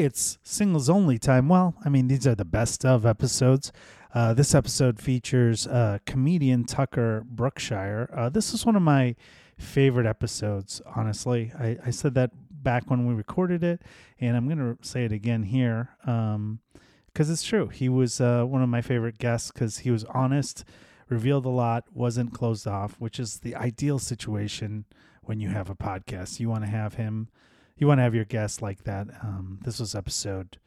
It's singles only time. Well, I mean, these are the best of episodes. Uh, this episode features uh, comedian Tucker Brookshire. Uh, this is one of my favorite episodes, honestly. I, I said that back when we recorded it, and I'm going to say it again here because um, it's true. He was uh, one of my favorite guests because he was honest, revealed a lot, wasn't closed off, which is the ideal situation when you have a podcast. You want to have him, you want to have your guest like that. Um, this was episode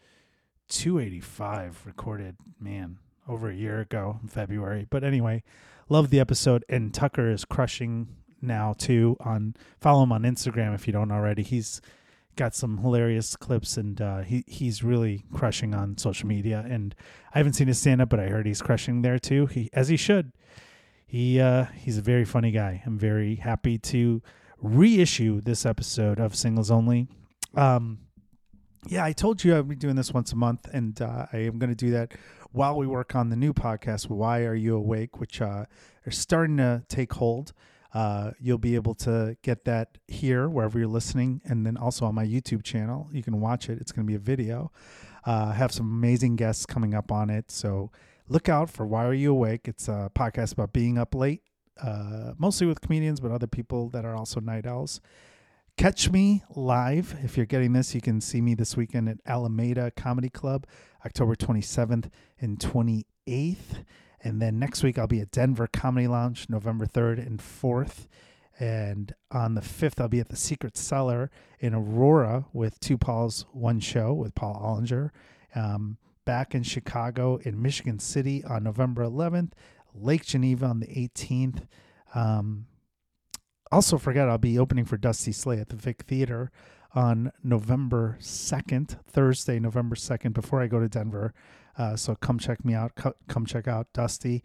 285 recorded, man, over a year ago in February. But anyway, love the episode. And Tucker is crushing now too. On follow him on Instagram if you don't already. He's got some hilarious clips and uh, he he's really crushing on social media. And I haven't seen his stand up, but I heard he's crushing there too. He as he should. He uh, he's a very funny guy. I'm very happy to reissue this episode of Singles Only. Um, yeah, I told you I'd be doing this once a month, and uh, I am going to do that while we work on the new podcast, Why Are You Awake, which uh, are starting to take hold. Uh, you'll be able to get that here wherever you're listening, and then also on my YouTube channel. You can watch it. It's going to be a video. Uh, I have some amazing guests coming up on it, so look out for Why Are You Awake. It's a podcast about being up late, uh, mostly with comedians, but other people that are also night owls. Catch me live. If you're getting this, you can see me this weekend at Alameda Comedy Club, October 27th and 28th. And then next week, I'll be at Denver Comedy Lounge, November 3rd and 4th. And on the 5th, I'll be at the Secret Cellar in Aurora with two Pauls, one show with Paul Ollinger. Um, back in Chicago, in Michigan City on November 11th, Lake Geneva on the 18th. Um, also, forget I'll be opening for Dusty Slay at the Vic Theater on November 2nd, Thursday, November 2nd, before I go to Denver. Uh, so come check me out. Come check out Dusty.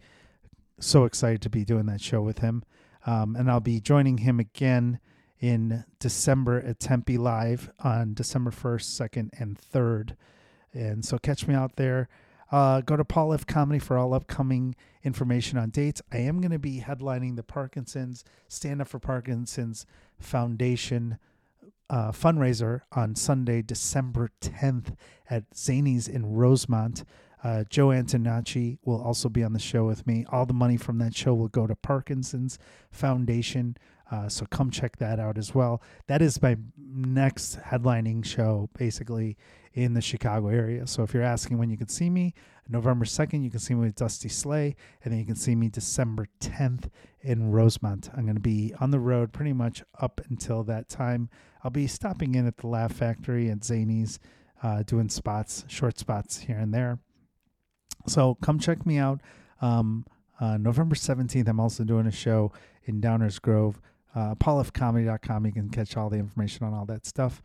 So excited to be doing that show with him. Um, and I'll be joining him again in December at Tempe Live on December 1st, 2nd, and 3rd. And so catch me out there. Uh, go to Paul F. Comedy for all upcoming information on dates. I am going to be headlining the Parkinson's Stand Up for Parkinson's Foundation uh, fundraiser on Sunday, December 10th at Zanies in Rosemont. Uh, Joe Antonacci will also be on the show with me. All the money from that show will go to Parkinson's Foundation. Uh, so come check that out as well. That is my next headlining show, basically in the Chicago area. So if you're asking when you can see me, November 2nd, you can see me with Dusty Slay, and then you can see me December 10th in Rosemont. I'm going to be on the road pretty much up until that time. I'll be stopping in at the Laugh Factory at Zanies, uh, doing spots, short spots here and there. So come check me out. Um, uh, November 17th, I'm also doing a show in Downers Grove. Uh, paulfcomedy.com. You can catch all the information on all that stuff.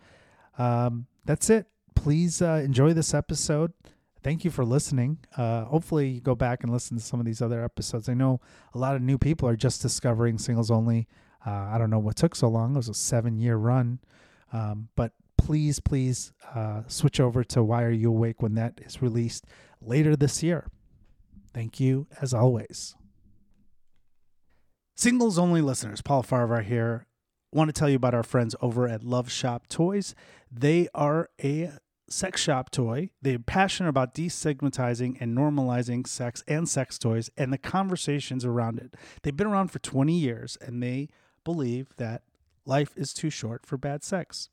Um, that's it please uh, enjoy this episode. Thank you for listening. Uh, hopefully, you go back and listen to some of these other episodes. I know a lot of new people are just discovering singles only. Uh, I don't know what took so long. It was a seven year run. Um, but please, please uh, switch over to Why Are You Awake when that is released later this year. Thank you, as always. Singles only listeners, Paul Farahvar here. Want to tell you about our friends over at Love Shop Toys. They are a sex shop toy. They're passionate about destigmatizing and normalizing sex and sex toys and the conversations around it. They've been around for 20 years and they believe that life is too short for bad sex.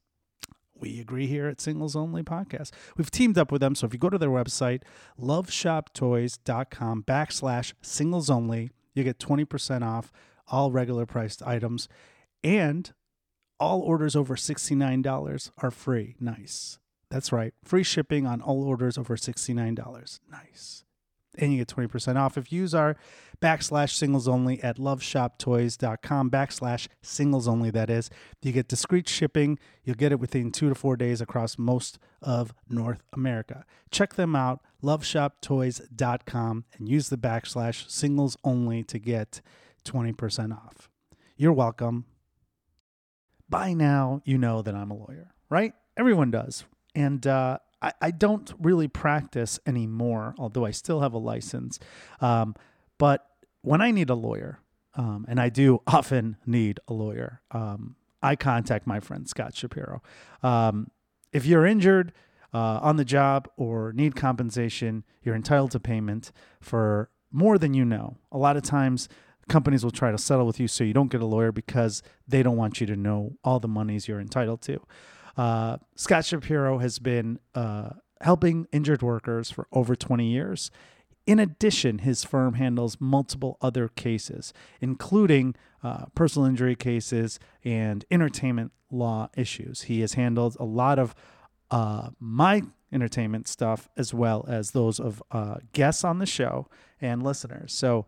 We agree here at Singles Only Podcast. We've teamed up with them. So if you go to their website, loveshoptoys.com backslash singles only, you get 20% off all regular priced items. And all orders over $69 are free. Nice. That's right. Free shipping on all orders over $69. Nice. And you get 20% off if you use our backslash singles only at loveshoptoys.com backslash singles only. That is, you get discreet shipping. You'll get it within two to four days across most of North America. Check them out, loveshoptoys.com, and use the backslash singles only to get 20% off. You're welcome. By now, you know that I'm a lawyer, right? Everyone does and uh, I, I don't really practice anymore, although I still have a license. Um, but when I need a lawyer, um, and I do often need a lawyer, um, I contact my friend Scott Shapiro. Um, if you're injured, uh, on the job or need compensation, you're entitled to payment for more than you know. A lot of times, companies will try to settle with you so you don't get a lawyer because they don't want you to know all the monies you're entitled to. Uh, Scott Shapiro has been uh, helping injured workers for over 20 years. In addition, his firm handles multiple other cases, including uh, personal injury cases and entertainment law issues. He has handled a lot of uh, my entertainment stuff as well as those of uh, guests on the show and listeners. So,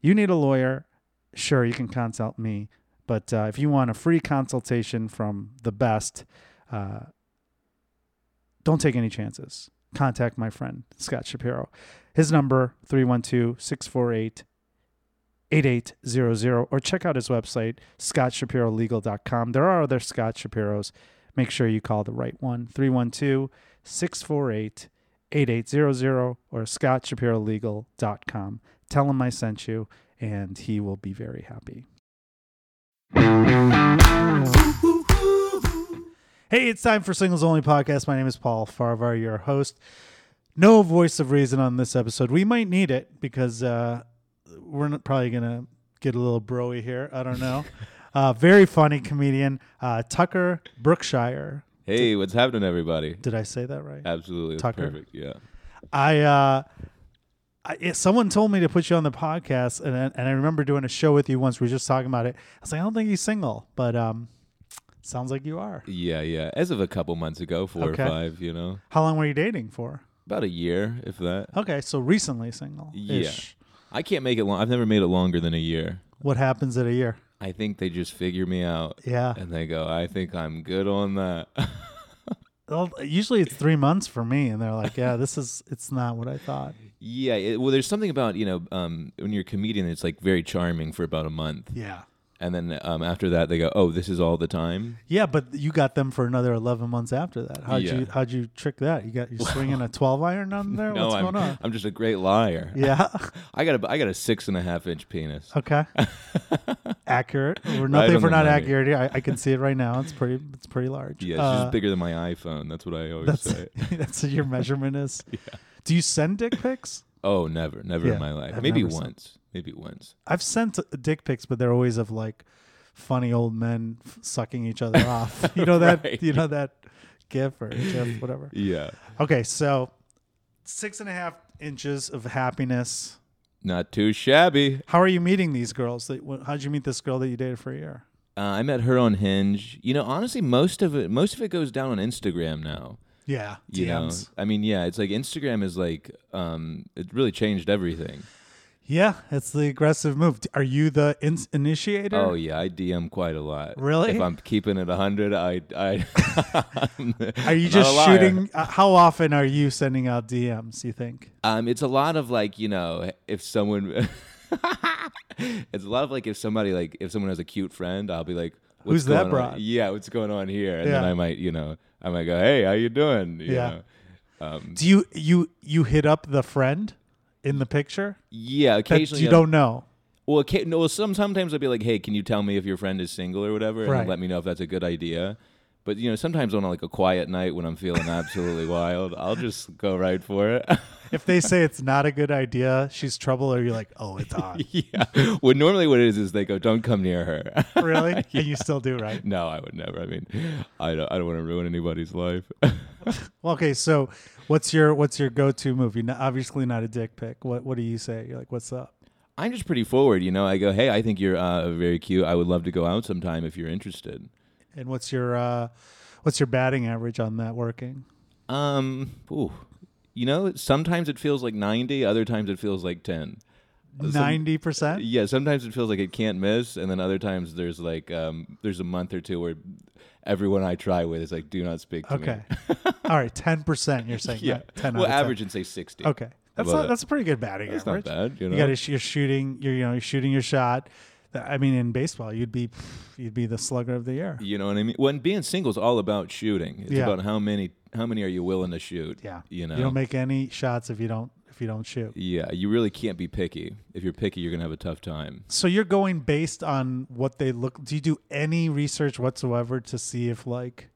you need a lawyer, sure, you can consult me. But uh, if you want a free consultation from the best, uh, don't take any chances. Contact my friend, Scott Shapiro. His number, 312 648 8800, or check out his website, scottshapirolegal.com. There are other Scott Shapiros. Make sure you call the right one, 312 648 8800 or scottshapirolegal.com. Tell him I sent you, and he will be very happy. Hey, it's time for Singles Only Podcast. My name is Paul Farahvar, your host. No voice of reason on this episode. We might need it because uh, we're not probably going to get a little broy here. I don't know. uh, very funny comedian, uh, Tucker Brookshire. Hey, what's happening, everybody? Did I say that right? Absolutely, Tucker. perfect. Yeah. I, uh, I someone told me to put you on the podcast, and I, and I remember doing a show with you once. We were just talking about it. I was like, I don't think he's single, but um, sounds like you are. Yeah, yeah. As of a couple months ago, four Okay. or five, you know, How long were you dating for? about a year, if that. Okay, so recently single. Yeah. I can't make it long. I've never made it longer than a year. What happens at a year? I think they just figure me out Yeah. and they go, I think I'm good on that. Well, usually it's three months for me, and they're like, "Yeah, this is it's not what I thought." Yeah. It, well, there's something about, you know, um, when you're a comedian, it's like very charming for about a month. Yeah. And then um, after that, they go, oh, this is all the time. Yeah, but you got them for another eleven months after that. How'd Yeah. you how'd you trick that? You got you swinging a twelve iron on there? no, What's I'm, going on? I'm just a great liar. Yeah. I got a, I got a six and a half inch penis. Okay. accurate. We're nothing on the not money. accurate here. I, I can see it right now. It's pretty. It's pretty large. Yeah, it's Uh, just bigger than my iPhone. That's what I always That's say. that's what your measurement is. Yeah. Do you send dick pics? Oh, never, never Yeah, in my life. I've Maybe never sent- once. Maybe once. I've sent dick pics, but they're always of like funny old men f- sucking each other off. You know that? Right. You know that gif or gif, whatever. Yeah. Okay, so six and a half inches of happiness. Not too shabby. How are you meeting these girls? That- wh- How'd you meet this girl that you dated for a year? Uh, I met her on Hinge. You know, honestly, most of it, most of it goes down on Instagram now. Yeah, You know, DMs. I mean, yeah, it's like Instagram is like, um, it really changed everything. Yeah, it's the aggressive move. Are you the in- initiator? Oh yeah, I DM quite a lot. Really? If I'm keeping it hundred, I, I. Are you I'm just shooting? Uh, how often are you sending out DMs? You think? Um, it's a lot of like you know, if someone, it's a lot of like if somebody like if someone has a cute friend, I'll be like, what's Who's that broad? Yeah, what's going on here? And then Yeah. I might, you know, I might go, hey, how you doing? You Yeah. know? Um, Do you you you hit up the friend in the picture yeah, occasionally. you I'll- don't know? Well, no, well, some, sometimes I'll be like, hey, can you tell me if your friend is single or whatever, and let me know if that's a good idea. But you know, sometimes on like a quiet night when I'm feeling absolutely wild, I'll just go right for it. If they say it's not a good idea, she's trouble, or you're like, oh, it's on. yeah. Well, normally what it is is they go, don't come near her. really? And you still do, right? No, I would never. I mean, I don't. I don't want to ruin anybody's life. Well, okay, so what's your what's your go to? You're not, obviously not a dick pic. What what do you say? You're like, what's up? I'm just pretty forward, you know. I go, hey, I think you're uh, very cute. I would love to go out sometime if you're interested. And what's your uh, what's your batting average on that working? Um, ooh, you know, sometimes it feels like 90, other times it feels like 10. Ninety percent. Yeah, sometimes it feels like it can't miss, and then other times there's like um, there's a month or two where everyone I try with is like, do not speak to Okay. me. All right, ten percent. You're saying yeah, ten. well, of 10. average and say 60. Okay, that's not, that's a pretty good batting That's average. not bad, you know. You got to you're shooting. You're you know you're shooting your shot. I mean, in baseball, you'd be you'd be the slugger of the year. You know what I mean? When being single is all about shooting. It's Yeah. about how many how many are you willing to shoot. Yeah. You know. You don't make any shots if you don't if you don't shoot. yeah, you really can't be picky. If you're picky, you're gonna have a tough time. So you're going based on what they look. Do you do any research whatsoever to see if like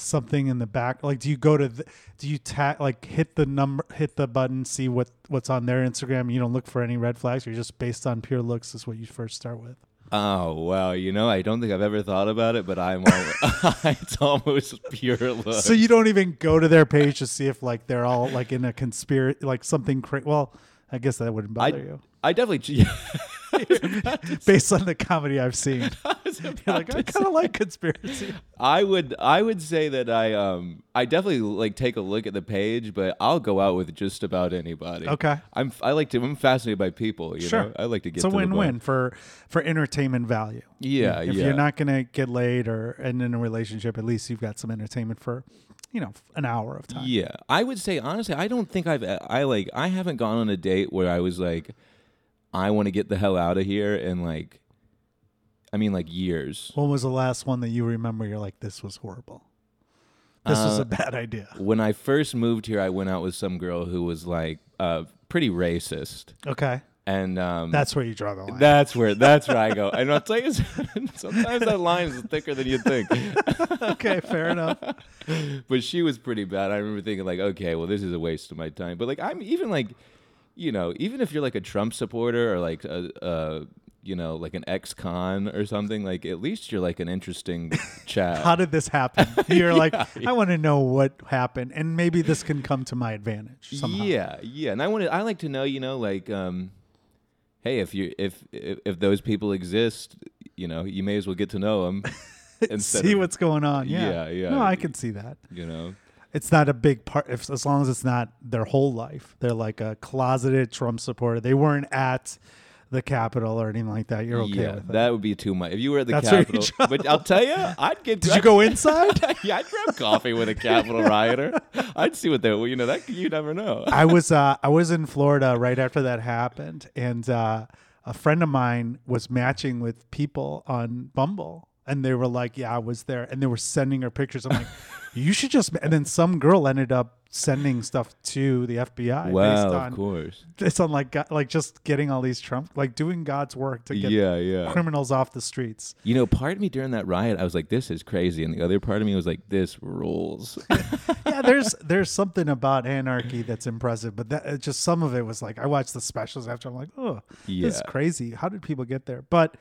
something in the back? Like, do you go to, the, do you tag, like hit the number, hit the button, see what what's on their Instagram? You don't look for any red flags. You're just based on pure looks is what you first start with. Oh wow, you know, I don't think I've ever thought about it, but I'm al- it's almost pure look. So you don't even go to their page to see if like they're all like in a conspiracy, like something crazy. Well, I guess that wouldn't bother you I definitely based on the comedy I've seen. You're like, I kind of like conspiracy. I would I would say that I um I definitely like take a look at the page, but I'll go out with just about anybody. Okay. I'm I like to I'm fascinated by people, you Sure. know. I like to get It's a win-win for for entertainment value. Yeah, if yeah. you're not gonna get laid or and in a relationship, at least you've got some entertainment for, you know, an hour of time. Yeah, I would say honestly, I don't think I've I like I haven't gone on a date where I was like, I want to get the hell out of here, and like, I mean like years. When was the last one that you remember? You're like, this was horrible. This was Uh, a bad idea. When I first moved here, I went out with some girl who was like uh pretty racist, Okay, and um, that's where you draw the line. That's where that's where I go. And I'll tell you, something sometimes that line is thicker than you think. okay, fair enough. But she was pretty bad. I remember thinking like, okay, well, this is a waste of my time. But like, I'm even like, you know, even if you're like a Trump supporter or like a, a you know, like an ex-con or something, like at least you're like an interesting chat. How did this happen? You're like, I want to know what happened, and maybe this can come to my advantage somehow. Yeah, yeah. And I want to. I like to know, you know, like, um, hey, if you if if, if those people exist, you know, you may as well get to know them. and see of- what's going on. Yeah, Yeah, yeah. No, I can see that. You know. It's not a big part, if, as long as it's not their whole life. They're like a closeted Trump supporter. They weren't at the Capitol or anything like that. You're okay yeah, with it. that would be too much. If you were at the That's Capitol, but I'll tell you, I'd get. Did you go inside? yeah, I'd grab coffee with a Capitol rioter. I'd see what they. You know, that you never know. I was uh, I was in Florida right after that happened, and uh, a friend of mine was matching with people on Bumble, and they were like, "Yeah, I was there," and they were sending her pictures. I'm like, "You should just," and then some girl ended up sending stuff to the FBI based Wow, on of course. It's on like like just getting all these Trump like doing God's work to get Yeah, yeah. criminals off the streets. You know, part of me during that riot, I was like, "This is crazy," and the other part of me was like, "This rules." yeah, there's there's something about anarchy that's impressive, but that just some of it was like I watched the specials after I'm like, oh, this is crazy. How did people get there? But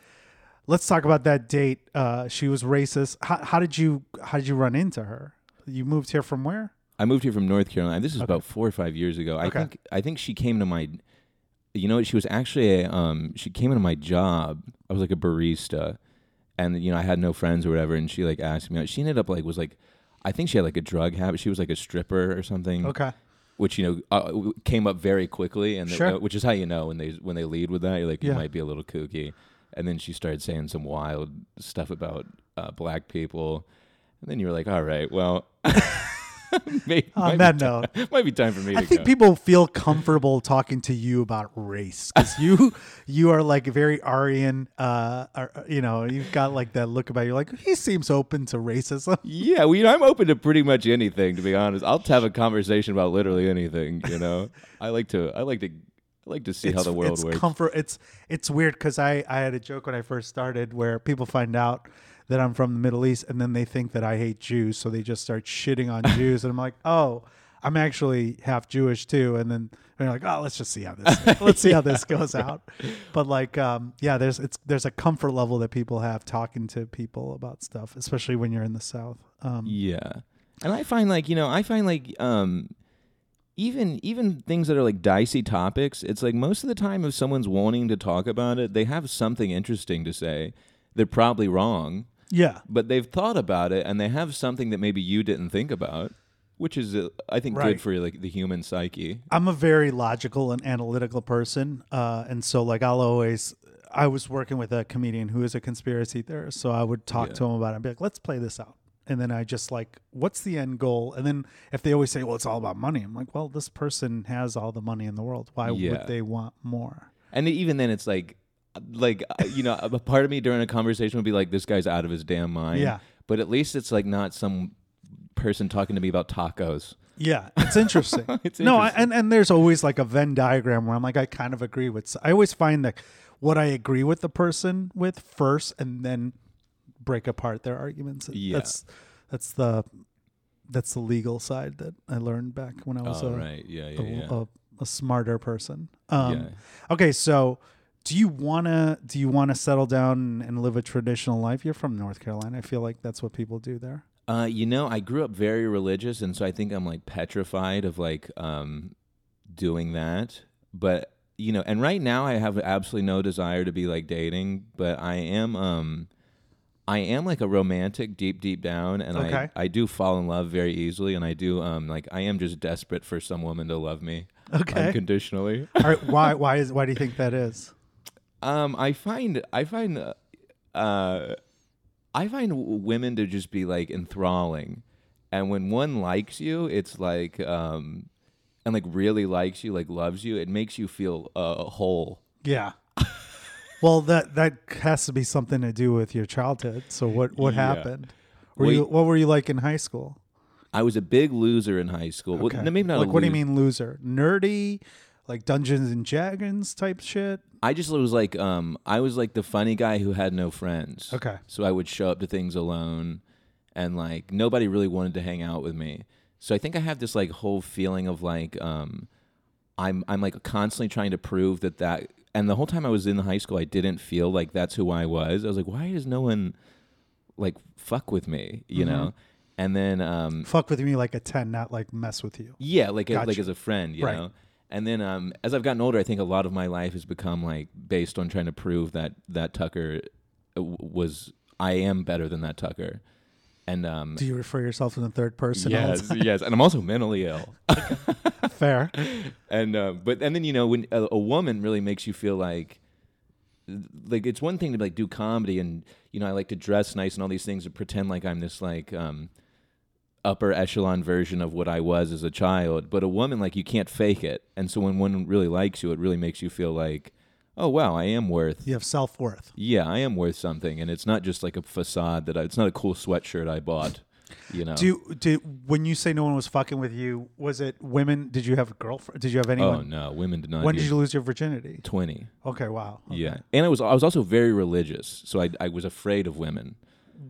let's talk about that date. Uh, she was racist. How, how did you how did you run into her? You moved here from where? I moved here from North Carolina. This is about four or five years ago. I Okay. think I think she came to my you know she was actually a um she came into my job. I was like a barista and you know I had no friends or whatever and she like asked me out. She ended up like was like I think she had like a drug habit. She was like a stripper or something. Okay, Which you know uh, came up very quickly and Sure. uh, which is how you know when they when they lead with that you're like you might be a little kooky. And then she started saying some wild stuff about uh, black people. And then you were like, "All right, well, maybe, on that note. might be time for me I to think go. people feel comfortable talking to you about race because you you are like very Aryan. Uh, or, you know, you've got like that look about you. Like he seems open to racism. yeah, well, you know, I'm open to pretty much anything. To be honest, I'll have a conversation about literally anything. You know, I like to, I like to, I like to see how the world it's works. Comfort. It's it's weird because I I had a joke when I first started where people find out that I'm from the Middle East and then they think that I hate Jews, so they just start shitting on Jews, and I'm like, oh, I'm actually half Jewish too, and then they're like, oh, let's just see how this let's see how this goes out. But like, um, yeah, there's it's there's a comfort level that people have talking to people about stuff, especially when you're in the South. Um, Yeah. And I find like, you know, I find like um even even things that are like dicey topics, it's like most of the time if someone's wanting to talk about it, they have something interesting to say. They're probably wrong, yeah, but they've thought about it and they have something that maybe you didn't think about, which is uh, I think Right. good for like the human psyche. I'm a very logical and analytical person, uh, and so like I'll always. I was working with a comedian who is a conspiracy theorist, so I would talk to him about it and be like, "Let's play this out." And then I just like, "What's the end goal?" And then if they always say, "Well, it's all about money," I'm like, "Well, this person has all the money in the world. Why Yeah. would they want more?" And even then it's like like uh, you know, a part of me during a conversation would be like this guy's out of his damn mind. Yeah. But at least it's like not some person talking to me about tacos. Yeah, it's interesting. It's no, I, and and there's always like a Venn diagram where I'm like, I kind of agree with. I always find that what I agree with the person with first, and then break apart their arguments. Yeah. That's that's the that's the legal side that I learned back when I was oh a, right, yeah, yeah, a, yeah. a, a smarter person. Um, yeah. Okay, so do you wanna do you wanna settle down and live a traditional life? You're from North Carolina. I feel like that's what people do there. Uh, you know, I grew up very religious, and so I think I'm like petrified of like um, doing that. But you know, and right now I have absolutely no desire to be like dating, but I am um, I am like a romantic deep deep down, and Okay. I I do fall in love very easily, and I do um like I am just desperate for some woman to love me Okay. unconditionally. All right, why why is why do you think that is? Um, I find I find uh, uh, I find women to just be like enthralling, and when one likes you, it's like um, and like really likes you, like loves you, it makes you feel uh, whole. Yeah. well, that that has to be something to do with your childhood. So what what Yeah. happened? Were Well, you what were you like in high school? I was a big loser in high school. Well, Okay. maybe not. like what do you mean loser? Nerdy, like Dungeons and Dragons type shit. I just was like um, I was like the funny guy who had no friends. Okay. So I would show up to things alone and like nobody really wanted to hang out with me. So I think I have this like whole feeling of like um I'm I'm like constantly trying to prove that that and the whole time I was in high school I didn't feel like that's who I was. I was like why does no one like fuck with me, you Mm-hmm. know? And then um Fuck with me like a ten, not like mess with you. yeah, like a, like as a friend, you Right. know. And then um, as I've gotten older, I think a lot of my life has become like based on trying to prove that that Tucker uh, was I am better than that Tucker. And um, Do you refer yourself in the third person? yes, yes, and I'm also mentally ill. Fair. and uh, but and then you know when a, a woman really makes you feel like like it's one thing to like do comedy and you know I like to dress nice and all these things and pretend like I'm this like um upper echelon version of what I was as a child but a woman like you can't fake it and so when one really likes you it really makes you feel like oh wow I am worth You have self worth. yeah I am worth something and it's not just like a facade that I, it's not a cool sweatshirt I bought you know Do you, do when you say no one was fucking with you? Was it women? Did you have a girlfriend? Did you have any? oh no women did not when did you lose your virginity? 20 Okay, wow. Okay. Yeah, and I was I was also very religious, so I I was afraid of women.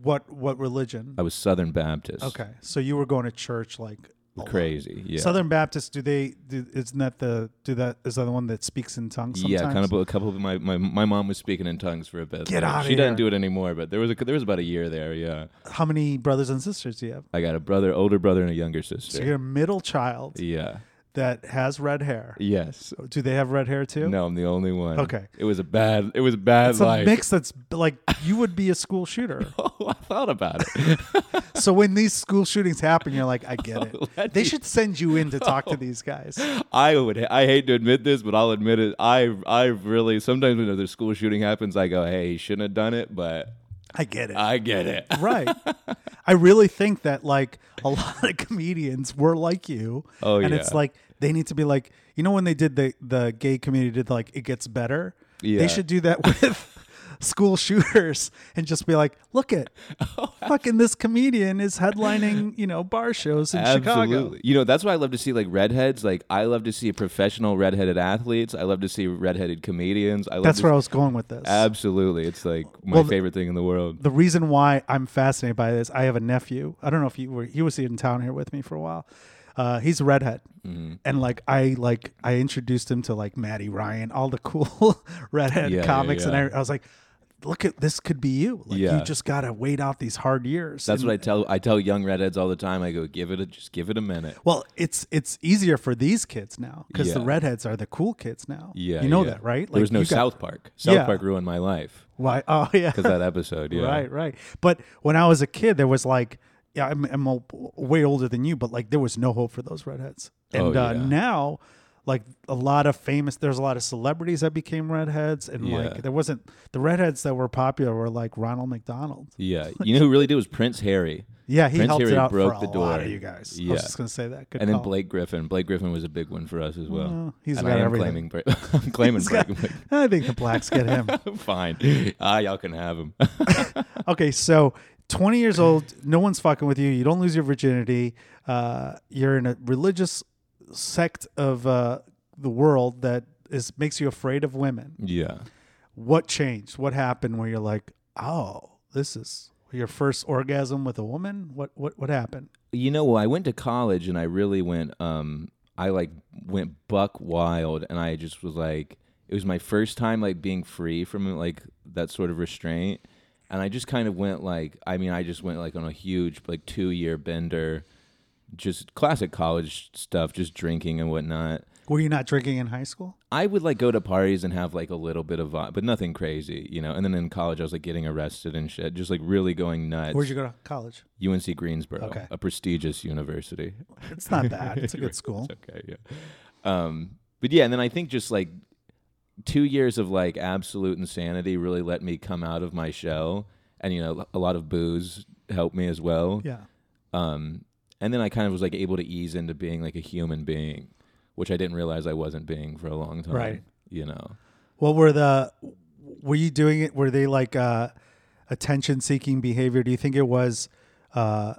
What what religion? I was Southern Baptist. Okay, so you were going to church like crazy. Yeah, Southern Baptist. Do they? Do, isn't that the? Do that? Is that the one that speaks in tongues? Sometimes? Yeah, kind of a couple of my, my my mom was speaking in tongues for a bit. Get outta She doesn't do it anymore, but there was a there was about a year there. Yeah, How many brothers and sisters do you have? I got a brother, older brother, and a younger sister. So you're a middle child yeah. That has red hair. Yes. Do they have red hair too? No, I'm the only one. Okay. It was a bad. It was a bad It's a mix that's like you would be a school shooter. Oh, I thought about it. so when these school shootings happen, you're like, I get it. Oh, let They me- should send you in to talk to oh. these guys. I would. I hate to admit this, but I'll admit it. I I really sometimes when there's school shooting happens, I go, "Hey, he shouldn't have done it," but I get it. I get it. right. I really think that like a lot of comedians were like you. Oh, and yeah. it's like they need to be like you know when they did the the gay community did like it gets better. Yeah. They should do that with school shooters and just be like, look at Oh, fucking this comedian is headlining, you know, bar shows in Chicago. You know, that's why I love to see like redheads. Like I love to see professional redheaded athletes. I love to see redheaded comedians. I love That's where I was going with this. Absolutely. It's like my Well, favorite thing in the world. the reason why I'm fascinated by this, I have a nephew. I don't know if you were he was in town here with me for a while. Uh, he's a redhead, Mm-hmm. and like I like I introduced him to like Maddie Ryan, all the cool redhead Yeah, yeah, comics, and I. I was like, look at this could be you. Like Yeah. you just gotta wait out these hard years. That's And- what I tell I tell young redheads all the time. I go, give it a just give it a minute. Well, it's it's easier for these kids now because the redheads are the cool kids now. Yeah, you know yeah. that, right? there was no got- South Park. South Yeah. Park ruined my life Why? Oh yeah, because that episode. Yeah. Right, right. But when I was a kid, there was like, yeah, I'm, I'm a, way older than you, but like there was no hope for those redheads. And Oh, uh, yeah. now, like a lot of famous, there's a lot of celebrities that became redheads, and Yeah. like there wasn't the redheads that were popular were like Ronald McDonald. Yeah. You know who really did was Prince Harry. Yeah, he Prince helped Harry it out broke for the a lot door. of you guys. Yeah. I was just gonna say that. Good and then. Blake Griffin. Blake Griffin was a big one for us as well. Well, he's and got I am everything. claiming I'm claiming got- Blake. I think the blacks get him. Fine. Ah, y'all can have him. okay, so 20 years old, no one's fucking with you. You don't lose your virginity. Uh, you're in a religious sect of uh, the world that is makes you afraid of women. yeah. What changed? What happened where you're like, oh, this is Your first orgasm with a woman? What what what happened? You know, well, I went to college and I really went. Um, I like went buck wild, and I just was like, it was my first time like being free from like that sort of restraint, and I just kind of went like, I mean, I just went like on a huge like two year bender, just classic college stuff, just drinking and whatnot. Were you not drinking in high school? I would like go to parties and have like a little bit of, but nothing crazy, you know. And then in college, I was like getting arrested and shit, just like really going nuts. Where'd you go to college? UNC Greensboro, Okay. a prestigious university. It's not bad. It's a good school. It's okay, yeah. Um, but yeah, and then I think just like two years of like absolute insanity really let me come out of my shell, and you know, a lot of booze helped me as well. Yeah. Um, and then I kind of was like able to ease into being like a human being, which I didn't realize I wasn't being for a long time. Right. You know. What were the were you doing it were they like uh attention seeking behavior? Do you think it was uh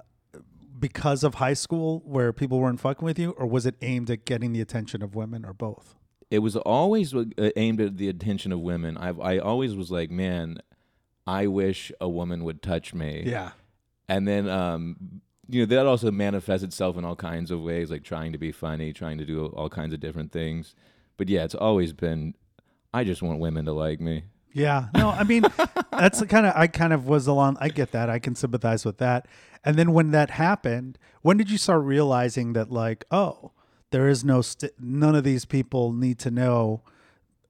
because of high school where people weren't fucking with you or was it aimed at getting the attention of women or both? it was always uh, aimed at the attention of women. I I always was like, man, I wish a woman would touch me. Yeah. And then um you know that also manifests itself in all kinds of ways like trying to be funny, trying to do all kinds of different things. But yeah, it's always been I just want women to like me. Yeah. No, I mean that's the kind of I kind of was along I get that. I can sympathize with that. And then when that happened, when did you start realizing that like, oh, there is no st- none of these people need to know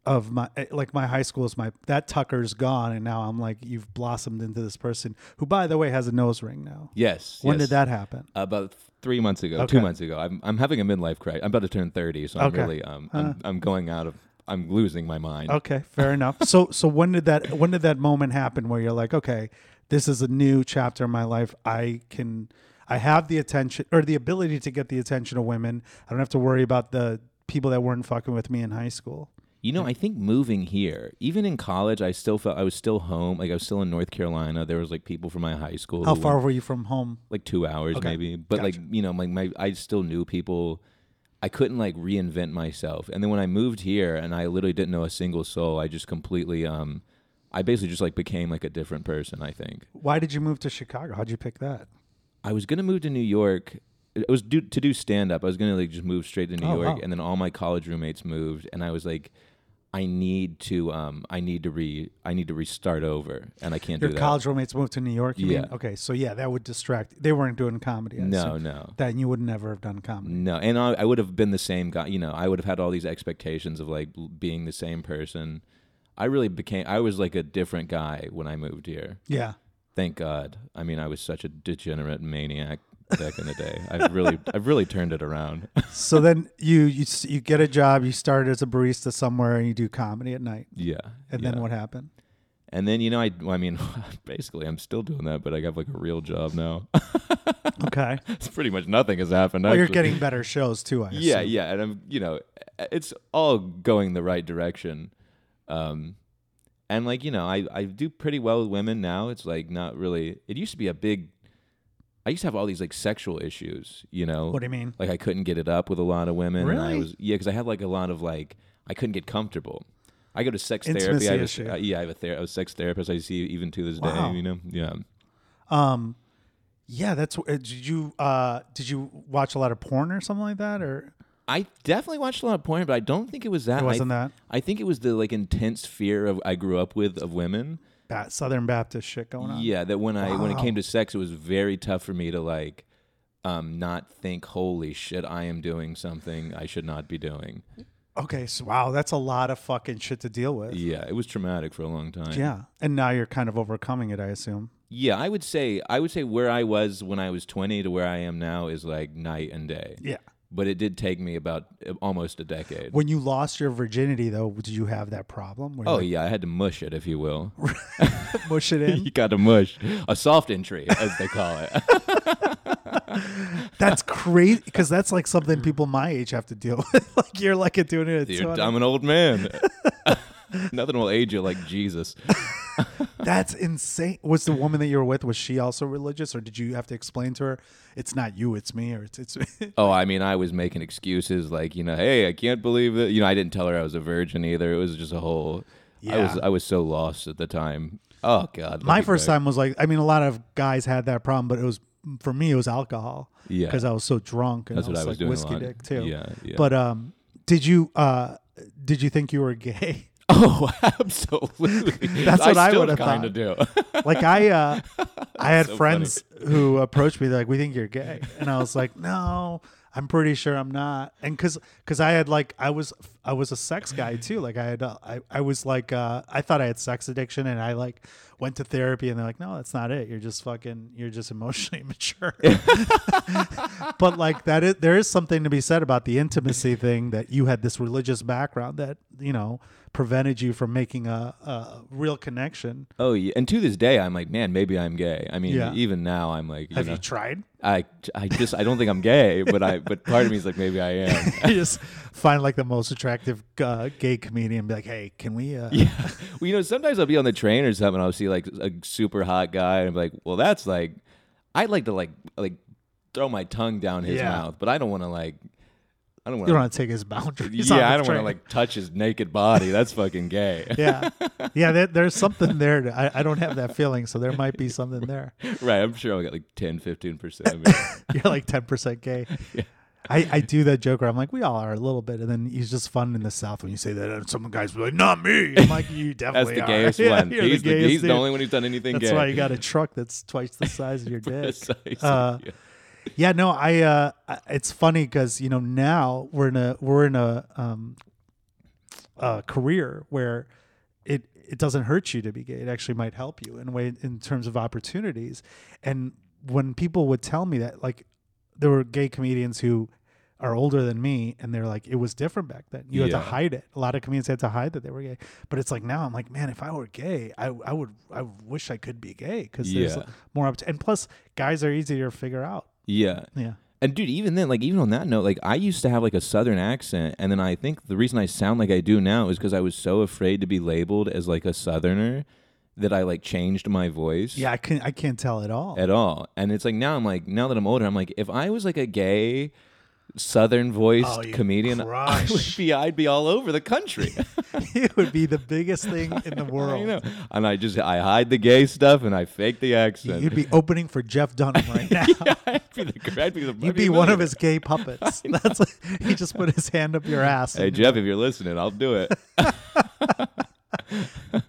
of my eh, like my high school is my that Tucker's gone and now I'm like you've blossomed into this person who by the way has a nose ring now. Yes. When yes. did that happen? About three months ago, Okay. two months ago. I'm I'm having a midlife crisis. I'm about to turn thirty, so I'm Okay. really um I'm, I'm going out of I'm losing my mind. Okay, fair enough. So so when did that when did that moment happen where you're like, okay, this is a new chapter in my life. I can I have the attention or the ability to get the attention of women. I don't have to worry about the people that weren't fucking with me in high school. You know, I think moving here, even in college, I still felt I was still home. Like I was still in North Carolina. There was like people from my high school. How far were, were you from home? like two hours Okay. maybe. But like you know, like my I still knew people. I couldn't like reinvent myself. And then when I moved here, and I literally didn't know a single soul. I just completely um, I basically just like became like a different person. I think. Why did you move to Chicago? How'd you pick that? I was gonna move to New York. It was to do stand up. I was gonna like just move straight to New Oh, York, wow. and then all my college roommates moved, and I was like, I need to, um, I need to re, I need to restart over, and I can't Your do that. Your college roommates moved to New York. You mean? Yeah. Okay, so yeah, that would distract. They weren't doing comedy. I no, assume. no, that you would never have done comedy. no, and I, I would have been the same guy. You know, I would have had all these expectations of like being the same person. I really became. I was like a different guy when I moved here. Yeah. Thank God. I mean, I was such a degenerate maniac back in the day. I've really, I've really turned it around. So then you you you get a job. You start as a barista somewhere, and you do comedy at night. yeah. And yeah. then what happened? And then you know, I I mean, basically, I'm still doing that, but I have like a real job now. Okay. it's pretty much nothing has happened. Well, you're getting better shows too. I yeah, assume. yeah, and I'm you know, it's all going the right direction. Um, and like you know, I I do pretty well with women now. It's like not really. It used to be a big. I used to have all these like sexual issues. You know, What do you mean? like I couldn't get it up with a lot of women. And I Really? was yeah, because I had like a lot of like I couldn't get comfortable. I go to sex Intimacy therapy. I have a, uh, yeah, I have a, ther- a sex therapist I see even to this Wow. day. You know, yeah. Um, yeah, that's. uh, Did you uh did you watch a lot of porn or something like that, or I definitely watched a lot of porn, but I don't think it was that. it wasn't I, that I think it was the like intense fear of I grew up with of women. Ba- Southern Baptist shit going on? Yeah, that when I when it Wow. came to sex, it was very tough for me to like um not think, holy shit, I am doing something I should not be doing. Okay. So wow, that's a lot of fucking shit to deal with. Yeah, it was traumatic for a long time. Yeah. And now you're kind of overcoming it, I assume. Yeah, I would say I would say where I was when I was 20 to where I am now is like night and day. Yeah. But it did take me about uh, almost a decade. When you lost your virginity, though, did you have that problem? Oh you yeah, I had to mush it, if you will. like, mush it in. you got to mush a soft entry, as they call it. That's crazy because that's like something people my age have to deal with. like you're like a doing it. At Dude, 20. I'm an old man. Nothing will age you like Jesus. That's insane. Was the woman that you were with was she also religious, or did you have to explain to her it's not you, it's me, or it's it's? Oh, I mean, I was making excuses like, you know, hey, I can't believe that. You know, I didn't tell her I was a virgin either. It was just a whole. Yeah. I was I was so lost at the time. Oh God. My first Greg. time was like, I mean, a lot of guys had that problem, but it was for me, it was alcohol Yeah. because I was so drunk and That's I was I was like whiskey dick too. Yeah. Yeah. But um, did you uh, did you think you were gay? oh, absolutely. That's what I still would've kind of do. like I uh, I had so friends who approached me like, "We think you're gay," and I was like, "No." I'm pretty sure I'm not, and cause, cause I had like I was I was a sex guy too. Like I had uh, I I was like uh, I thought I had sex addiction, and I like went to therapy, and they're like, no, that's not it. You're just fucking you're just emotionally mature. but like that is there is something to be said about the intimacy thing that you had this religious background that you know prevented you from making a, a real connection. oh yeah. And to this day, I'm like, man, maybe I'm gay. I mean, Yeah. even now, I'm like, you Have know, you tried? I, I just, I don't think I'm gay, but I, but part of me is like, maybe I am. you just find like the most attractive uh, gay comedian and be like, hey, can we? Uh, Yeah. Well, you know, sometimes I'll be on the train or something. I'll see like a super hot guy, and I'm like, well, that's like, I'd like to like, like throw my tongue down his Yeah. mouth, but I don't want to like, I don't want You don't to. want to take his boundaries. Yeah, I don't want to like touch his naked body. That's fucking gay. yeah, yeah. There, there's something there. To, I, I don't have that feeling, so there might be something there. right. I'm sure I'll get like 10, 15 percent. You're like ten percent gay. Yeah. I, I do that joke where I'm like, we all are a little bit, and then he's just fun in the South when you say that, and some guys be like, not me. I'm like, you definitely That's the gayest one. He's, the, gayest he's the only one who's done anything That's gay. why you got a truck that's twice the size of your dick. Uh, yeah. Yeah, no, I. Uh, it's funny because you know now we're in a we're in a um, uh, career where it it doesn't hurt you to be gay. It actually might help you in a way in terms of opportunities. And when people would tell me that, like, there were gay comedians who are older than me, and they're like, it was different back then. You had to hide it. A lot of comedians had to hide that they were gay. But it's like now, I'm like, man, if I were gay, I I would I wish I could be gay because there's Yeah. more up. And plus, guys are easier to figure out. Yeah. Yeah. And dude, even then, like even on that note, like I used to have like a southern accent, and then I think the reason I sound like I do now is because I was so afraid to be labeled as like a southerner that I like changed my voice. Yeah, I can I can't tell at all. At all, and it's like now I'm like now that I'm older, I'm like if I was like a gay, southern voiced Oh, comedian, I would be I'd be all over the country. it would be the biggest thing in the I world. know, and I just I hide the gay stuff and I fake the accent. You'd be opening for Jeff Dunham right now. I'd be the, I'd be the, You'd be one of his gay puppets. That's he just put his hand up your ass. Hey Jeff, if you're listening, I'll do it.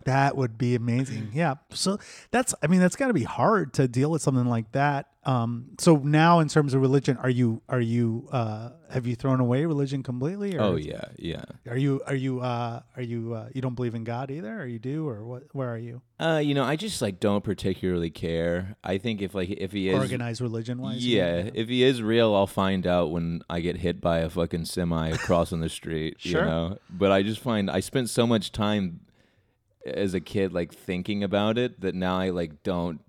That would be amazing. Yeah. So that's I mean that's got to be hard to deal with something like that. Um so now in terms of religion are you are you uh have you thrown away religion completely or oh yeah, yeah. are you are you uh are you uh you don't believe in God either or you do or what where are you? Uh, you know, I just like don't particularly care. I think if like if he is Organized religion wise? Yeah, if he is real, I'll find out when I get hit by a fucking semi crossing the street. Sure. You know, but I just find I spent so much time as a kid like thinking about it that now I like don't.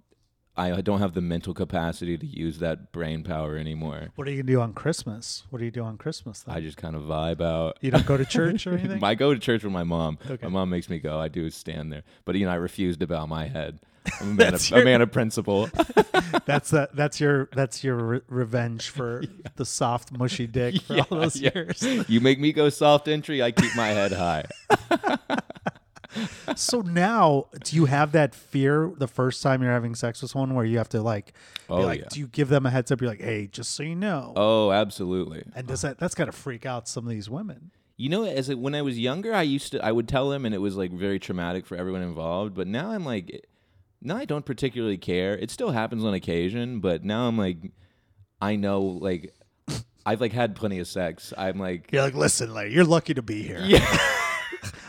I don't have the mental capacity to use that brain power anymore. What are you gonna do on Christmas? What do you do on Christmas then? I just kind of vibe out. you don't go to church or anything? I go to church with my mom. Okay. My mom makes me go. I do stand there, but you know I refuse to bow my head. I'm a man, of, your- a man of principle. that's that. That's your. That's your re- revenge for the soft, mushy dick for all those yeah. years. you make me go soft entry. I keep my head high. So now, do you have that fear the first time you're having sex with someone, where you have to like, be Oh, like, yeah. do you give them a heads up? You're like, hey, just so you know. Oh, absolutely. and does that? That's got to freak out some of these women. You know, as a, when I was younger, I used to I would tell them, and it was like very traumatic for everyone involved. But now I'm like, now I don't particularly care. It still happens on occasion, but now I'm like, I know like. I've like had plenty of sex. I'm like, You're like, listen, Larry, you're lucky to be here. yeah.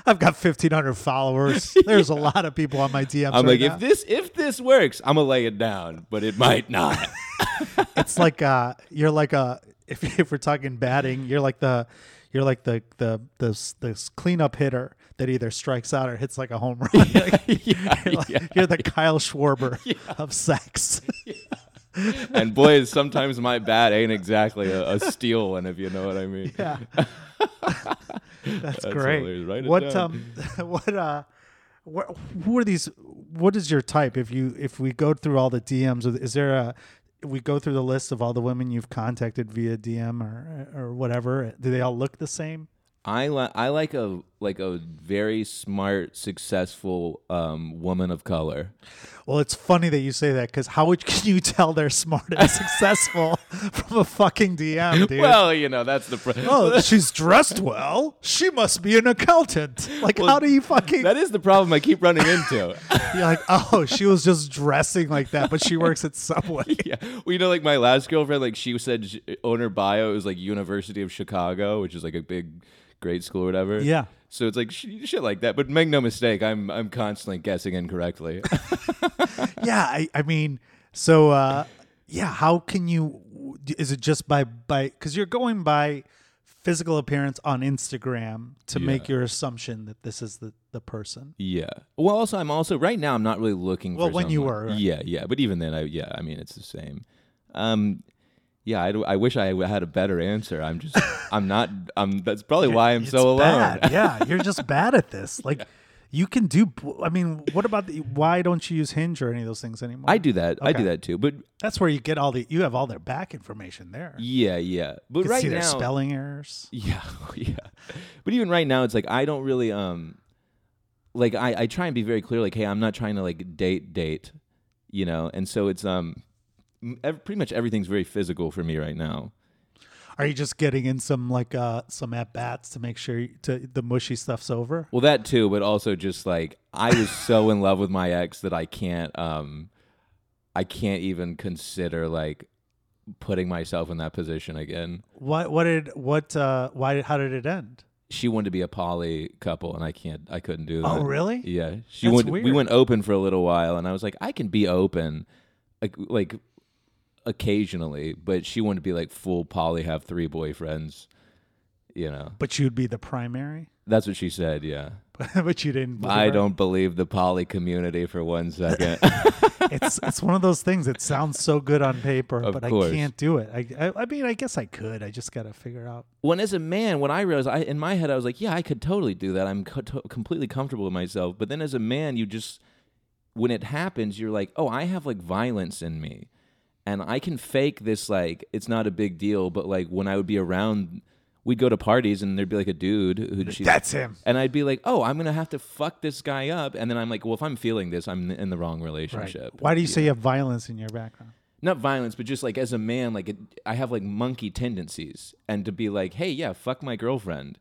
I've got 1,500 followers. There's a lot of people on my DMs. I'm right like, now. if this if this works, I'm gonna lay it down, but it might not. it's like uh you're like a if if we're talking batting, you're like the you're like the the the the cleanup hitter that either strikes out or hits like a home run. Like, yeah, you're, like- yeah. you're the Kyle Schwarber of sex. And boys, sometimes my bat ain't exactly a, a steel one, if you know what I mean. yeah. That's, That's great. hilarious. Write it what um what uh what, who are these what is your type if you if we go through all the DMs is there a we go through the list of all the women you've contacted via DM or or whatever do they all look the same I like I like a like a very smart, successful um, woman of color. Well, it's funny that you say that because how would, can you tell they're smart and successful from a fucking DM, dude? Well, you know that's the. Pro- oh, she's dressed well. She must be an accountant. Like, Well, how do you fucking? that is the problem I keep running into. You're like, oh, she was just dressing like that, but she works at Subway. yeah, well, you know, like my last girlfriend, like she said sh- on her bio, it was like University of Chicago, which is like a big grade school or whatever. Yeah. So it's like sh- shit like that. But make no mistake, I'm I'm constantly guessing incorrectly. yeah, I, I mean, so uh, yeah, how can you? Is it just by by because you're going by physical appearance on Instagram to make your assumption that this is the the person? yeah. Well, also I'm also right now I'm not really looking. Well, for when you were, right. Yeah, yeah. But even then, I yeah, I mean it's the same. Um. Yeah, I, I wish I had a better answer. I'm just, I'm not, I'm, that's probably why I'm It's so alone. bad. yeah, you're just bad at this. Like, you can do. I mean, what about the? Why don't you use Hinge or any of those things anymore? I do that. I do that too. But That's where you get all the. You have all their back information there. Yeah, yeah. But right see now, their spelling errors. Yeah, yeah. But even right now, it's like I don't really um, like I I try and be very clear, like, hey, I'm not trying to like date date, you know, and so it's um, ev- pretty much everything's very physical for me right now. Are you just getting in some like uh some at bats to make sure you, to the mushy stuff's over? Well, that too, but also just like I was so in love with my ex that I can't um, I can't even consider like putting myself in that position again. What what did what uh why how did it end? She wanted to be a poly couple, and I can't. I couldn't do that. Oh really? Yeah, she That's went. We went open for a little while, and I was like, I can be open, like like occasionally, but she wanted to be like full poly, have three boyfriends. You know, But you'd be the primary. that's what she said. Yeah, but you didn't. believe I her? don't believe the poly community for one second. It's it's one of those things. It sounds so good on paper, Of but course. I can't do it. I, I I mean, I guess I could. I just got to figure out. when as a man, when I realized, I in my head, I was like, yeah, I could totally do that. I'm co- to- completely comfortable with myself. But then as a man, you just when it happens, you're like, oh, I have like violence in me, and I can fake this like it's not a big deal. But like when I would be around, we'd go to parties and there'd be like a dude who'd she, That's him. and I'd be like, oh, I'm gonna have to fuck this guy up, and then I'm like, well, if I'm feeling this, I'm in the wrong Right. relationship. Why do you say you have violence in your background? not violence, but just like as a man, like it, I have like monkey tendencies, and to be like, hey, yeah, fuck my girlfriend,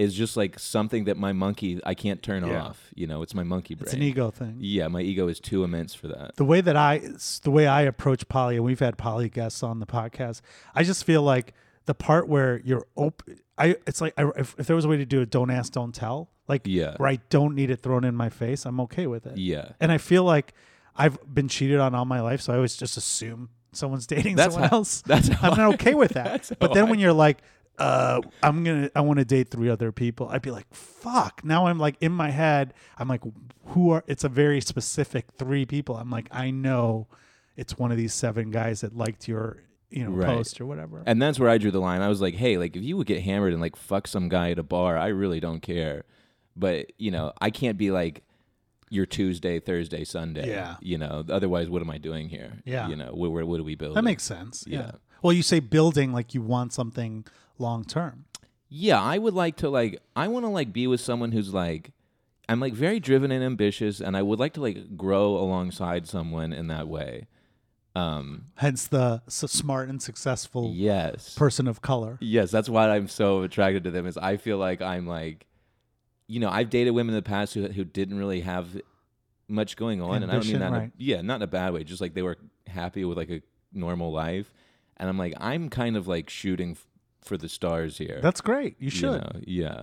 is just like something that my monkey I can't turn Yeah. off. You know, it's my monkey brain. It's an ego thing. Yeah, my ego is too immense for that. the way that I the way I approach poly, and we've had poly guests on the podcast. I just feel like the part where you're open. I it's like I, if, if there was a way to do it, don't ask, don't tell. Like Yeah. where I don't need it thrown in my face, I'm okay with it. Yeah, And I feel like I've been cheated on all my life, so I always just assume someone's dating That's someone how- else. that's I'm not okay with that. But then I- when you're like, uh, I'm gonna, I want to date three other people, I'd be like, fuck. Now I'm like in my head, I'm like, who are? It's a very specific three people. I'm like, I know, it's one of these seven guys that liked your, you know, Right. post or whatever. and that's where I drew the line. I was like, hey, like if you would get hammered and like fuck some guy at a bar, I really don't care. But you know, I can't be like your Tuesday, Thursday, Sunday. Yeah. You know, otherwise, what am I doing here? Yeah. You know, where, where what do we build? that makes sense. Yeah. Yeah. Well, you say building like you want something long term. Yeah, I would like to like I want to like be with someone who's like I'm like very driven and ambitious and I would like to like grow alongside someone in that way. Um Hence the s- smart and successful yes. person of color. yes, that's why I'm so attracted to them is I feel like I'm like you know, I've dated women in the past who who didn't really have much going on and I don't mean Ambition, that in a- yeah, not in a bad way, just like they were happy with like a normal life. And I'm like I'm kind of like shooting f- for the stars here. That's great. You you should. know? Yeah.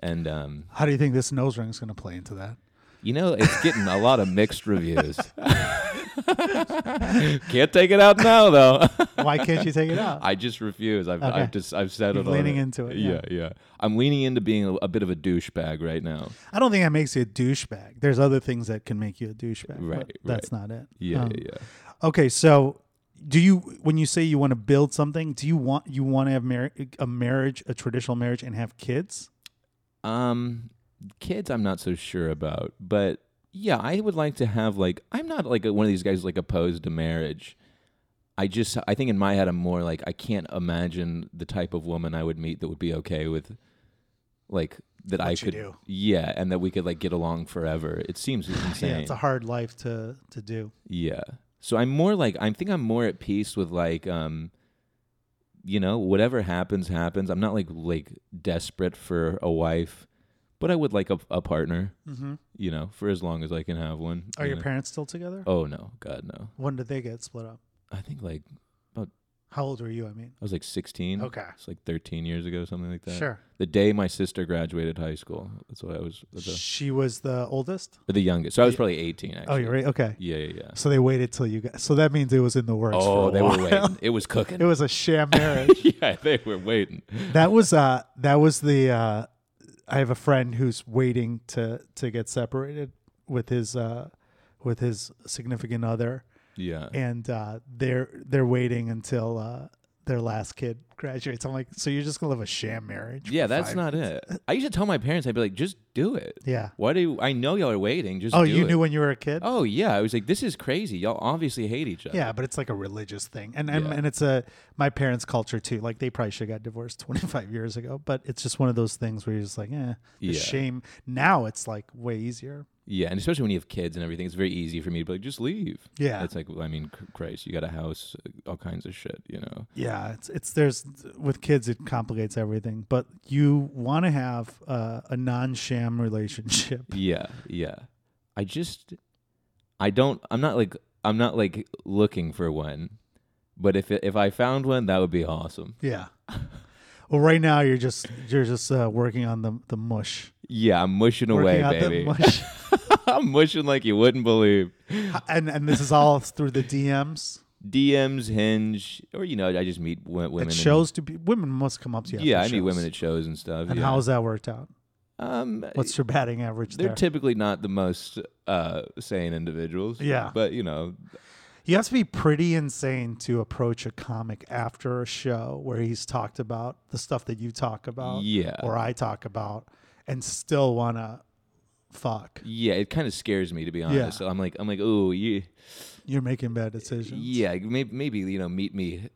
And um How do you think this nose ring is going to play into that? You know, it's getting a lot of mixed reviews. Can't take it out now, though. Why can't you take it out? I just refuse. I've, Okay. I've just I've settled You're on leaning it. into it, Yeah, yeah. yeah. I'm leaning into being a, a bit of a douchebag right now. I don't think that makes you a douchebag. There's other things that can make you a douchebag. but Right, That's not it. Yeah, Um, yeah, yeah. Okay, so do you when you say you want to build something, do you want you want to have mar- a marriage, a traditional marriage and have kids? Um, kids, I'm not so sure about, but yeah, I would like to have like I'm not like a, one of these guys like opposed to marriage. I just I think in my head I'm more like I can't imagine the type of woman I would meet that would be okay with like that I What you could do. yeah, and that we could like get along forever. It seems insane. Yeah, it's a hard life to to do. Yeah. So I'm more like I think I'm more at peace with like um you know, whatever happens happens. I'm not like like desperate for a wife, but I would like a, a partner, Mm-hmm. you know, for as long as I can have one. Are you your know. parents still together? Oh no, god no. When did they get split up? I think like How old were you? I mean, I was like 16. okay, It's like 13 years ago something like that. sure. The day my sister graduated high school. That's what I was She was the oldest. Or the youngest. So I was probably 18 actually. Oh, you're right. Okay, Yeah, yeah, yeah. so they waited till you got. So that means it was in the works. for Oh, they while. were waiting. It was cooking. it was a sham marriage. yeah, they were waiting. that was uh that was the uh I have a friend who's waiting to to get separated with his uh with his significant other Yeah. and uh they're they're waiting until uh their last kid graduates. I'm like, so you're just gonna live a sham marriage? Yeah, that's not it. I used to tell my parents, I'd be like, just do it. Yeah. Why do you, I know y'all are waiting? Just Oh, you it. knew when you were a kid? Oh yeah, I was like, this is crazy. Y'all obviously hate each other. Yeah, but it's like a religious thing, and and, Yeah. and it's a my parents' culture too. Like they probably should have got divorced 25 years ago, but it's just one of those things where you're just like, eh, the Yeah. shame. Now it's like way easier. Yeah, and especially when you have kids and everything, it's very easy for me to be like, just leave. Yeah, It's like, well, I mean, Christ, you got a house, all kinds of shit, you know. yeah. It's it's there's with kids it complicates everything, but you want to have uh, a non-sham relationship. Yeah, yeah. I just, I don't. I'm not like, I'm not like looking for one, but if it, if I found one, that would be awesome. Yeah. Well, right now you're just you're just uh, working on the the mush, Yeah, I'm mushing away, baby. mush, I'm mushing like you wouldn't believe. and and this is all through the DMs. DMs, Hinge, or you know, I just meet w- women. It shows to be women must come up to you. yeah, I after meet women at shows and stuff. And yeah. how has that worked out? um, What's your batting average they're there? typically not the most uh, sane individuals. Yeah. but you know, you have to be pretty insane to approach a comic after a show where he's talked about the stuff that you talk about yeah, or I talk about and still want to fuck. yeah. It kind of scares me to be honest. Yeah. So I'm like, I'm like, oh, yeah, You're making bad decisions. yeah. Maybe, maybe you know, meet me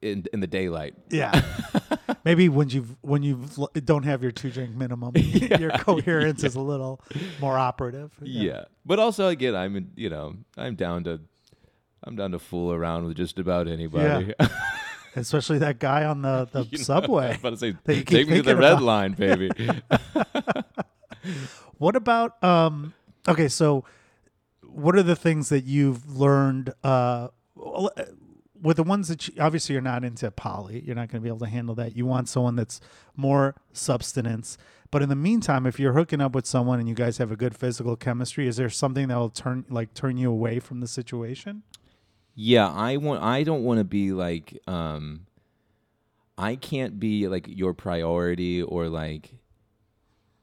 in in the daylight. Yeah. Maybe when you when you don't have your two drink minimum, your coherence is a little more operative. Yeah. but also again, I'm you know, I'm down to. I'm down to fool around with just about anybody. Especially that guy on the, the You know, I subway. was about to say, that you keep take me to the red about. line, baby. What about um okay, so what are the things that you've learned uh uh, with the ones that you, obviously you're not into poly, you're not going to be able to handle that. You want someone that's more substance. But in the meantime, if you're hooking up with someone and you guys have a good physical chemistry, is there something that will turn like turn you away from the situation? Yeah, I want. I don't want to be like. um I can't be like your priority or like.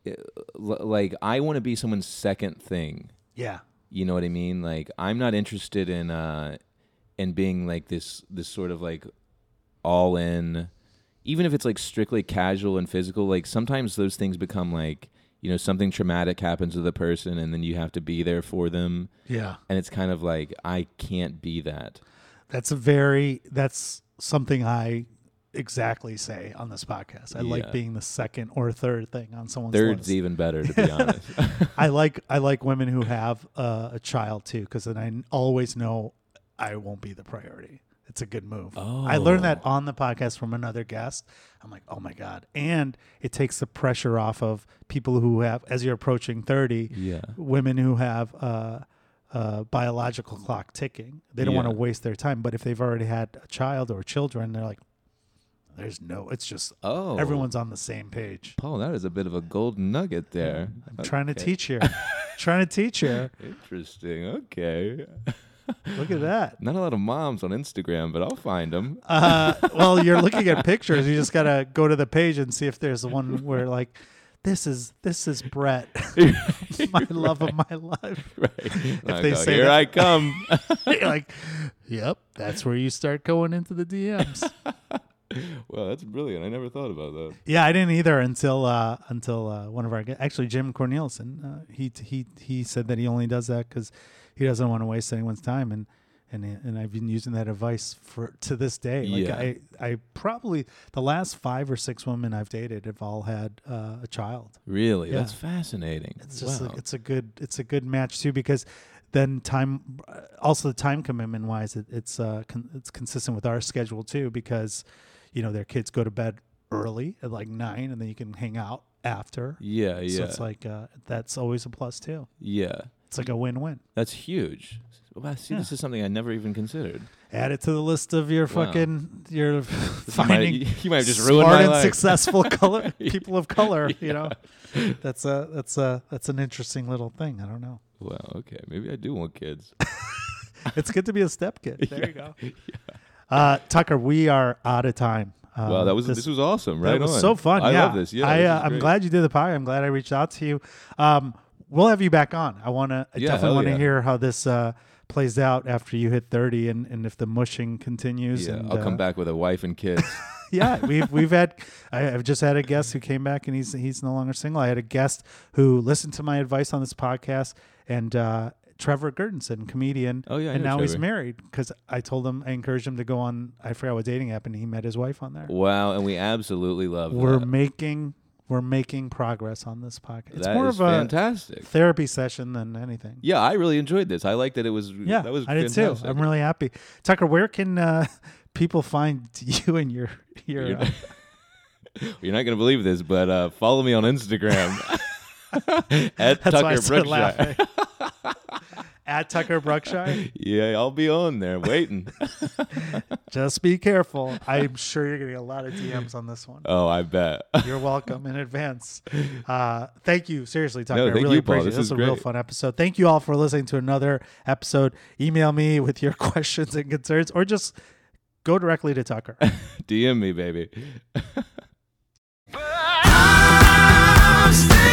uh, Like I want to be someone's second thing. Yeah. You know what I mean? Like I'm not interested in uh in being like this this sort of like all in even if it's like strictly casual and physical, like sometimes those things become like, you know, something traumatic happens to the person and then you have to be there for them Yeah. and it's kind of like I can't be that. That's a very that's something I exactly say on this podcast. I Yeah. like being the second or third thing on someone's Third's list. even better to be honest. I like I like women who have uh, a child too, because then I always know I won't be the priority. It's a good move. I learned that Oh. on the podcast from another guest. I'm like, oh my god, and it takes the pressure off of people who have, as you're approaching thirty, yeah. women who have uh, uh, biological clock ticking. They don't want to waste their time. But if they've already had a child or children, they're like, there's no. It's just Oh. everyone's on the same page. Paul, that is a bit of a golden nugget there. I'm trying to teach here. trying to teach here. Interesting. Okay. Look at that. Not a lot of moms on Instagram, but I'll find them. Uh, well, you're looking at pictures. You just gotta go to the page and see if there's one where like, this is this is Brett, my love of my life. right. If they say here that- I come. Like, yep, that's where you start going into the DMs. Well, that's brilliant. I never thought about that. Yeah, I didn't either until uh, until uh, one of our actually Jim Cornelison. Uh, he he he said that he only does that because he doesn't want to waste anyone's time, and and and I've been using that advice for to this day. Like Yeah. I I probably the last five or six women I've dated have all had uh, a child. Really, Yeah. that's fascinating. It's just wow. like, it's a good it's a good match too because then time also the time commitment wise it, it's uh con- it's consistent with our schedule too because you know their kids go to bed early at like nine and then you can hang out after. yeah, yeah, So it's like uh, that's always a plus too. yeah. It's like a win-win. That's huge. Wow, see, this is something I never even considered. Add it to the list of your Wow. fucking your This might- finding you might have just ruined smart my and life. successful color people of color. You know, that's a that's a that's an interesting little thing. I don't know. Wow. Okay. Maybe I do want kids. It's good to be a step kid. There you go. Uh, Tucker, we are out of time. Um, wow, that was this, was awesome. Right that was on. so fun. I yeah. love this. Yeah, I, this uh, I'm glad you did the pie. I'm glad I reached out to you. Um, we'll have you back on. I want to. I Yeah, definitely want to yeah. hear how this uh, plays out after you hit 30, and, and if the mushing continues. Yeah, and, I'll come uh, back with a wife and kids. yeah, we've we've had. I, I've just had a guest who came back and he's he's no longer single. I had a guest who listened to my advice on this podcast, and uh, Trevor Gurtenson, comedian. Oh, yeah, I and know now he's Trevor. married because I told him I encouraged him to go on. I forgot what dating app, and he met his wife on there. wow, and we absolutely love We're that. making we're making progress on this podcast. It's That more is of a fantastic. therapy session than anything. Yeah, I really enjoyed this. I like that it was. Yeah, that was I did fantastic. too. I'm really happy. Tucker, where can uh, people find you and your your? You're uh, not, you're not gonna believe this, but uh, follow me on Instagram at That's why I Tucker started Brookshire. laughing. At Tucker Brookshire. Yeah, I'll be on there waiting. Just be careful. I'm sure you're getting a lot of DMs on this one. oh, I bet. You're welcome in advance. Uh, thank you, seriously, Tucker. No, I thank really you, Paul. This it. This is was a real fun episode. Thank you all for listening to another episode. Email me with your questions and concerns, or just go directly to Tucker. DM me, baby. I'm still